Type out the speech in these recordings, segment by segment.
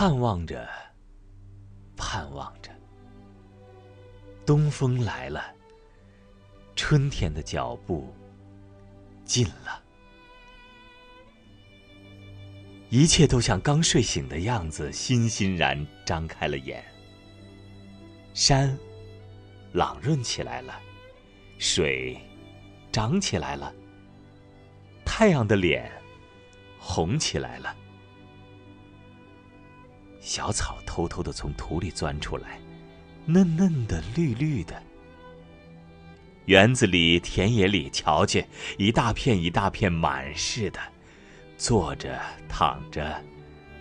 盼望着，盼望着，东风来了，春天的脚步近了，一切都像刚睡醒的样子，欣欣然张开了眼。山朗润起来了，水涨起来了，太阳的脸红起来了。小草偷偷的从土里钻出来，嫩嫩的、绿绿的。园子里、田野里，瞧去，一大片一大片满是的，坐着、躺着，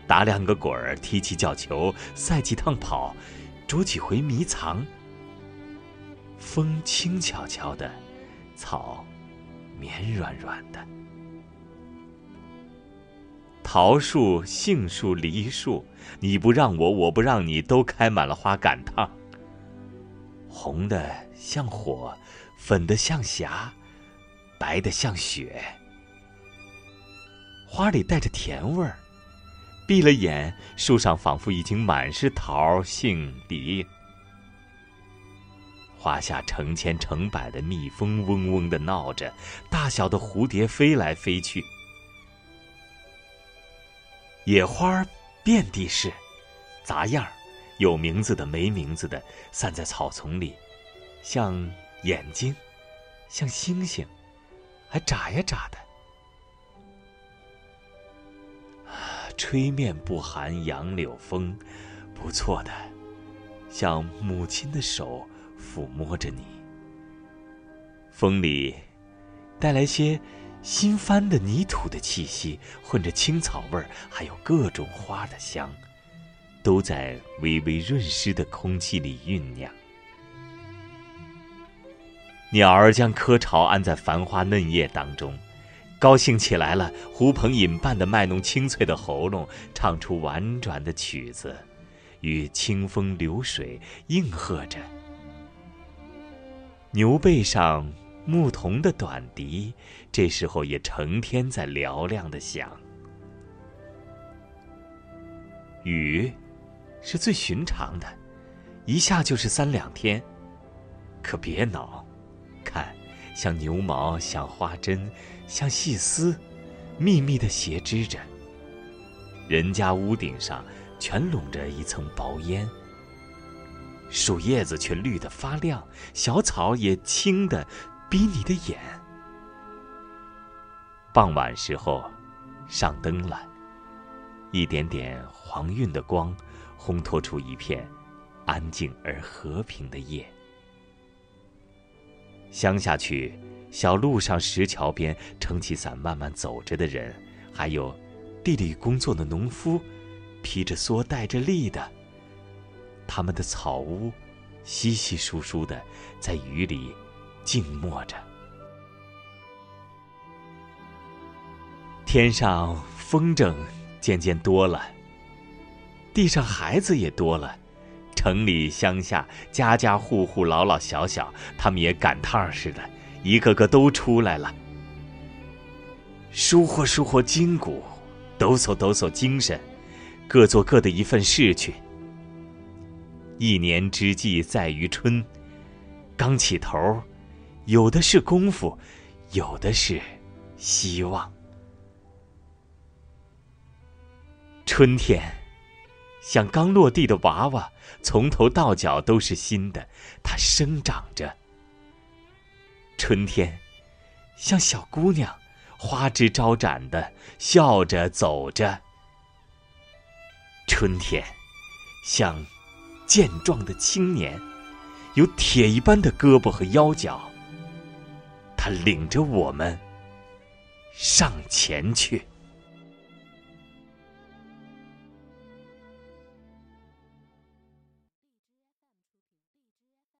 打两个滚儿，踢起脚球，赛几趟跑，捉几回迷藏。风轻悄悄的，草绵软软的。桃树、杏树、梨树，你不让我，我不让你，都开满了花赶趟。红的像火，粉的像霞，白的像雪。花里带着甜味儿，闭了眼，树上仿佛已经满是桃、杏、梨。花下成千成百的蜜蜂嗡嗡的闹着，大小的蝴蝶飞来飞去。野花遍地是，杂样儿，有名字的没名字的，散在草丛里，像眼睛，像星星，还眨呀眨的。吹面不寒杨柳风，不错的，像母亲的手抚摸着你。风里带来些。新翻的泥土的气息，混着青草味儿，还有各种花的香，都在微微润湿的空气里酝酿。鸟儿将窠巢安在繁花嫩叶当中，高兴起来了，呼朋引伴的卖弄清脆的喉咙，唱出婉转的曲子，与清风流水应和着。牛背上。牧童的短笛，这时候也成天在嘹亮的响。雨，是最寻常的，一下就是三两天。可别恼，看，像牛毛，像花针，像细丝，密密的斜织着。人家屋顶上全笼着一层薄烟，树叶子却绿得发亮，小草也青的。逼你的眼。傍晚时候，上灯了，一点点黄晕的光，烘托出一片安静而和平的夜。乡下去，小路上石桥边撑起伞慢慢走着的人，还有地里工作的农夫，披着蓑带着笠的。他们的草屋，稀稀疏疏的，在雨里。静默着，天上风筝渐渐多了，地上孩子也多了，城里乡下家家户户老老小小，他们也赶趟似的，一个个都出来了，舒活舒活筋骨，抖擞抖擞精神，各做各的一份事去。一年之计在于春，刚起头。有的是功夫，有的是希望。春天像刚落地的娃娃，从头到脚都是新的，它生长着。春天像小姑娘，花枝招展的，笑着走着。春天像健壮的青年，有铁一般的胳膊和腰脚。领着我们上前去。